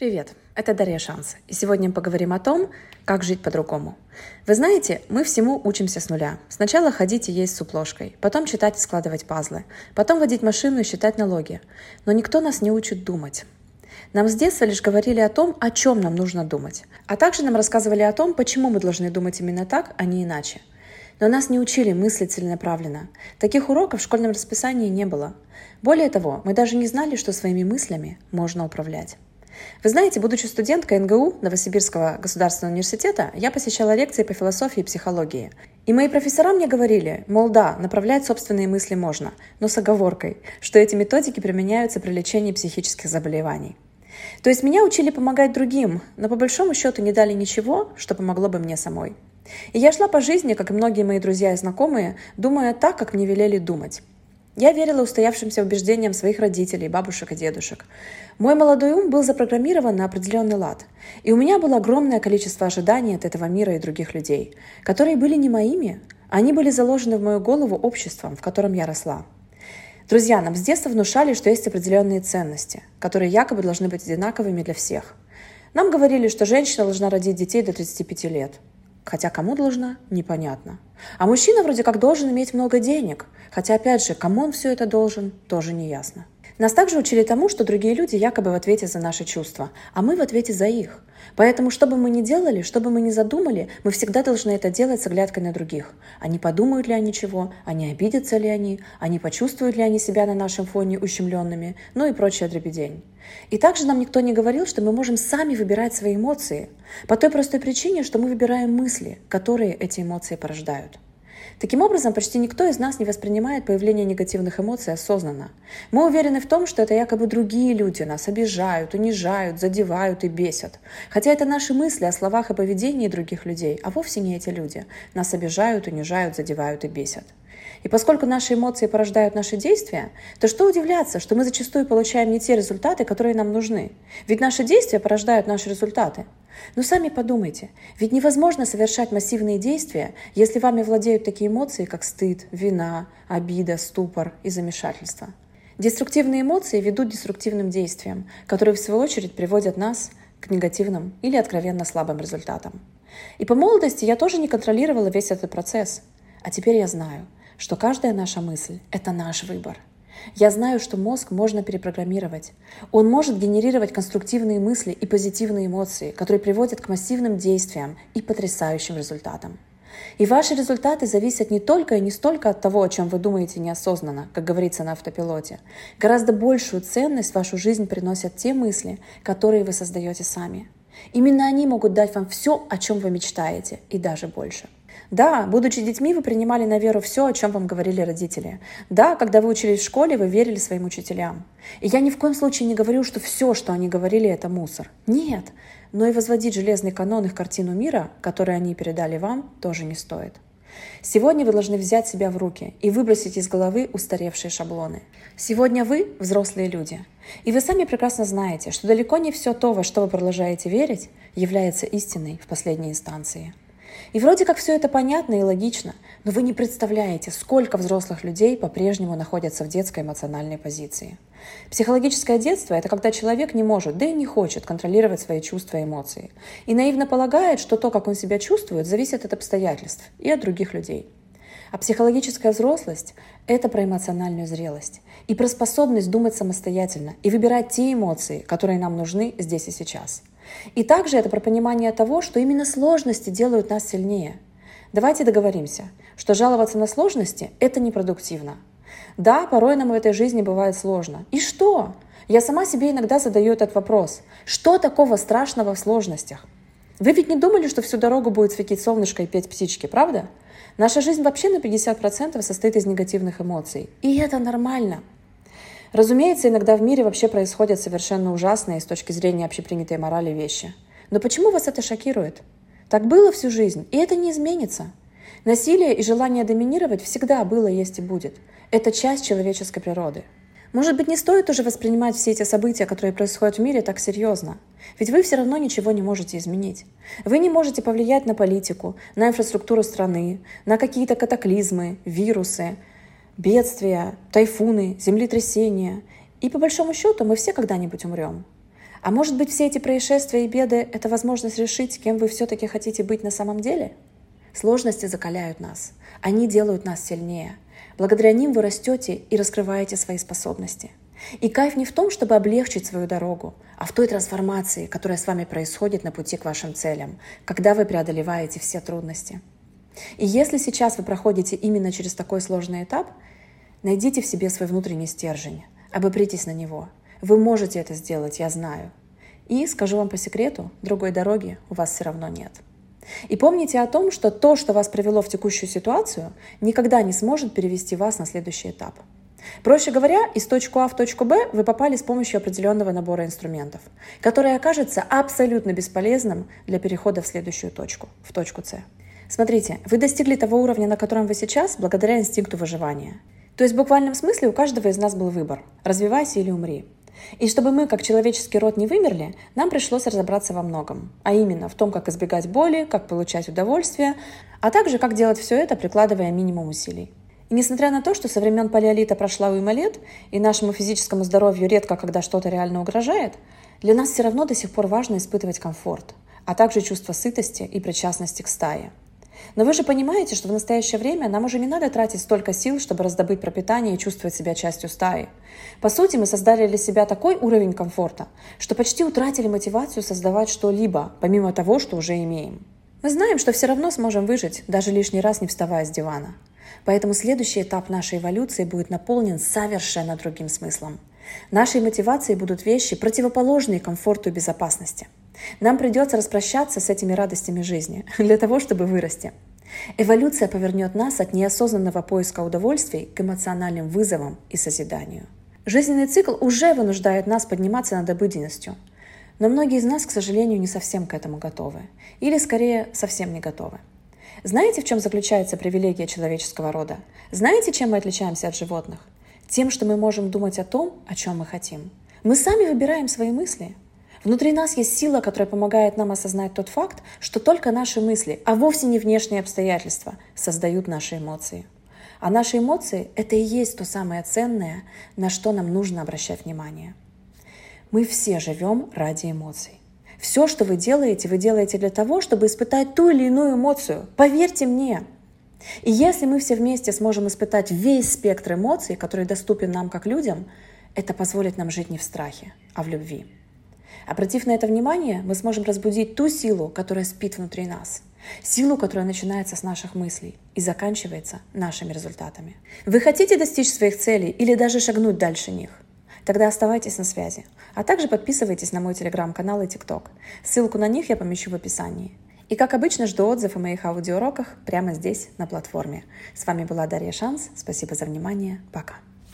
Привет, это Дарья Шанс, и сегодня поговорим о том, как жить по-другому. Вы знаете, мы всему учимся с нуля. Сначала ходить и есть суп ложкой, потом читать и складывать пазлы, потом водить машину и считать налоги. Но никто нас не учит думать. Нам с детства лишь говорили о том, о чем нам нужно думать. А также нам рассказывали о том, почему мы должны думать именно так, а не иначе. Но нас не учили мыслить целенаправленно. Таких уроков в школьном расписании не было. Более того, мы даже не знали, что своими мыслями можно управлять. Вы знаете, будучи студенткой НГУ Новосибирского государственного университета, я посещала лекции по философии и психологии. И мои профессора мне говорили, мол, да, направлять собственные мысли можно, но с оговоркой, что эти методики применяются при лечении психических заболеваний. То есть меня учили помогать другим, но по большому счету не дали ничего, что помогло бы мне самой. И я шла по жизни, как и многие мои друзья и знакомые, думая так, как мне велели думать. Я верила устоявшимся убеждениям своих родителей, бабушек и дедушек. Мой молодой ум был запрограммирован на определенный лад, и у меня было огромное количество ожиданий от этого мира и других людей, которые были не моими, они были заложены в мою голову обществом, в котором я росла. Друзья, нам с детства внушали, что есть определенные ценности, которые якобы должны быть одинаковыми для всех. Нам говорили, что женщина должна родить детей до 35 лет – Хотя кому должна, непонятно. А мужчина вроде как должен иметь много денег. Хотя, опять же, кому он все это должен, тоже не ясно. Нас также учили тому, что другие люди якобы в ответе за наши чувства, а мы в ответе за их. Поэтому, что бы мы ни делали, что бы мы ни задумали, мы всегда должны это делать с оглядкой на других. Они подумают ли они чего, они обидятся ли они, они почувствуют ли они себя на нашем фоне ущемленными, ну и прочая дребедень. И также нам никто не говорил, что мы можем сами выбирать свои эмоции, по той простой причине, что мы выбираем мысли, которые эти эмоции порождают. Таким образом, почти никто из нас не воспринимает появление негативных эмоций осознанно. Мы уверены в том, что это якобы другие люди нас обижают, унижают, задевают и бесят. Хотя это наши мысли о словах и поведении других людей, а вовсе не эти люди. Нас обижают, унижают, задевают и бесят. И поскольку наши эмоции порождают наши действия, то что удивляться, что мы зачастую получаем не те результаты, которые нам нужны. Ведь наши действия порождают наши результаты. Но сами подумайте, ведь невозможно совершать массивные действия, если вами владеют такие эмоции, как стыд, вина, обида, ступор и замешательство. Деструктивные эмоции ведут к деструктивным действиям, которые в свою очередь приводят нас к негативным или откровенно слабым результатам. И по молодости я тоже не контролировала весь этот процесс. А теперь я знаю, что каждая наша мысль – это наш выбор – я знаю, что мозг можно перепрограммировать. Он может генерировать конструктивные мысли и позитивные эмоции, которые приводят к массивным действиям и потрясающим результатам. И ваши результаты зависят не только и не столько от того, о чем вы думаете неосознанно, как говорится на автопилоте. Гораздо большую ценность в вашу жизнь приносят те мысли, которые вы создаете сами. Именно они могут дать вам все, о чем вы мечтаете, и даже больше. Да, будучи детьми, вы принимали на веру все, о чем вам говорили родители. Да, когда вы учились в школе, вы верили своим учителям. И я ни в коем случае не говорю, что все, что они говорили, это мусор. Нет, но и возводить железный канон их картину мира, который они передали вам, тоже не стоит. Сегодня вы должны взять себя в руки и выбросить из головы устаревшие шаблоны. Сегодня вы взрослые люди. И вы сами прекрасно знаете, что далеко не все то, во что вы продолжаете верить, является истиной в последней инстанции. И вроде как все это понятно и логично, но вы не представляете, сколько взрослых людей по-прежнему находятся в детской эмоциональной позиции. Психологическое детство – это когда человек не может, да и не хочет контролировать свои чувства и эмоции. И наивно полагает, что то, как он себя чувствует, зависит от обстоятельств и от других людей. А психологическая взрослость – это про эмоциональную зрелость и про способность думать самостоятельно и выбирать те эмоции, которые нам нужны здесь и сейчас – и также это про понимание того, что именно сложности делают нас сильнее. Давайте договоримся, что жаловаться на сложности – это непродуктивно. Да, порой нам в этой жизни бывает сложно. И что? Я сама себе иногда задаю этот вопрос. Что такого страшного в сложностях? Вы ведь не думали, что всю дорогу будет светить солнышко и петь птички, правда? Наша жизнь вообще на 50% состоит из негативных эмоций. И это нормально. Разумеется, иногда в мире вообще происходят совершенно ужасные с точки зрения общепринятой морали вещи. Но почему вас это шокирует? Так было всю жизнь, и это не изменится. Насилие и желание доминировать всегда было, есть и будет. Это часть человеческой природы. Может быть, не стоит уже воспринимать все эти события, которые происходят в мире, так серьезно. Ведь вы все равно ничего не можете изменить. Вы не можете повлиять на политику, на инфраструктуру страны, на какие-то катаклизмы, вирусы, бедствия, тайфуны, землетрясения. И по большому счету мы все когда-нибудь умрем. А может быть, все эти происшествия и беды – это возможность решить, кем вы все-таки хотите быть на самом деле? Сложности закаляют нас. Они делают нас сильнее. Благодаря ним вы растете и раскрываете свои способности. И кайф не в том, чтобы облегчить свою дорогу, а в той трансформации, которая с вами происходит на пути к вашим целям, когда вы преодолеваете все трудности. И если сейчас вы проходите именно через такой сложный этап, найдите в себе свой внутренний стержень, обопритесь на него. Вы можете это сделать, я знаю. И, скажу вам по секрету, другой дороги у вас все равно нет. И помните о том, что то, что вас привело в текущую ситуацию, никогда не сможет перевести вас на следующий этап. Проще говоря, из точки А в точку Б вы попали с помощью определенного набора инструментов, который окажется абсолютно бесполезным для перехода в следующую точку, в точку С. Смотрите, вы достигли того уровня, на котором вы сейчас, благодаря инстинкту выживания. То есть в буквальном смысле у каждого из нас был выбор – развивайся или умри. И чтобы мы, как человеческий род, не вымерли, нам пришлось разобраться во многом. А именно в том, как избегать боли, как получать удовольствие, а также как делать все это, прикладывая минимум усилий. И несмотря на то, что со времен палеолита прошла уйма лет, и нашему физическому здоровью редко когда что-то реально угрожает, для нас все равно до сих пор важно испытывать комфорт, а также чувство сытости и причастности к стае. Но вы же понимаете, что в настоящее время нам уже не надо тратить столько сил, чтобы раздобыть пропитание и чувствовать себя частью стаи. По сути, мы создали для себя такой уровень комфорта, что почти утратили мотивацию создавать что-либо, помимо того, что уже имеем. Мы знаем, что все равно сможем выжить, даже лишний раз не вставая с дивана. Поэтому следующий этап нашей эволюции будет наполнен совершенно другим смыслом. Нашей мотивацией будут вещи, противоположные комфорту и безопасности – нам придется распрощаться с этими радостями жизни для того, чтобы вырасти. Эволюция повернет нас от неосознанного поиска удовольствий к эмоциональным вызовам и созиданию. Жизненный цикл уже вынуждает нас подниматься над обыденностью. Но многие из нас, к сожалению, не совсем к этому готовы. Или, скорее, совсем не готовы. Знаете, в чем заключается привилегия человеческого рода? Знаете, чем мы отличаемся от животных? Тем, что мы можем думать о том, о чем мы хотим. Мы сами выбираем свои мысли, Внутри нас есть сила, которая помогает нам осознать тот факт, что только наши мысли, а вовсе не внешние обстоятельства, создают наши эмоции. А наши эмоции – это и есть то самое ценное, на что нам нужно обращать внимание. Мы все живем ради эмоций. Все, что вы делаете, вы делаете для того, чтобы испытать ту или иную эмоцию. Поверьте мне. И если мы все вместе сможем испытать весь спектр эмоций, который доступен нам как людям, это позволит нам жить не в страхе, а в любви. Обратив на это внимание, мы сможем разбудить ту силу, которая спит внутри нас. Силу, которая начинается с наших мыслей и заканчивается нашими результатами. Вы хотите достичь своих целей или даже шагнуть дальше них? Тогда оставайтесь на связи. А также подписывайтесь на мой телеграм-канал и тикток. Ссылку на них я помещу в описании. И как обычно жду отзыв о моих аудиоуроках прямо здесь, на платформе. С вами была Дарья Шанс. Спасибо за внимание. Пока.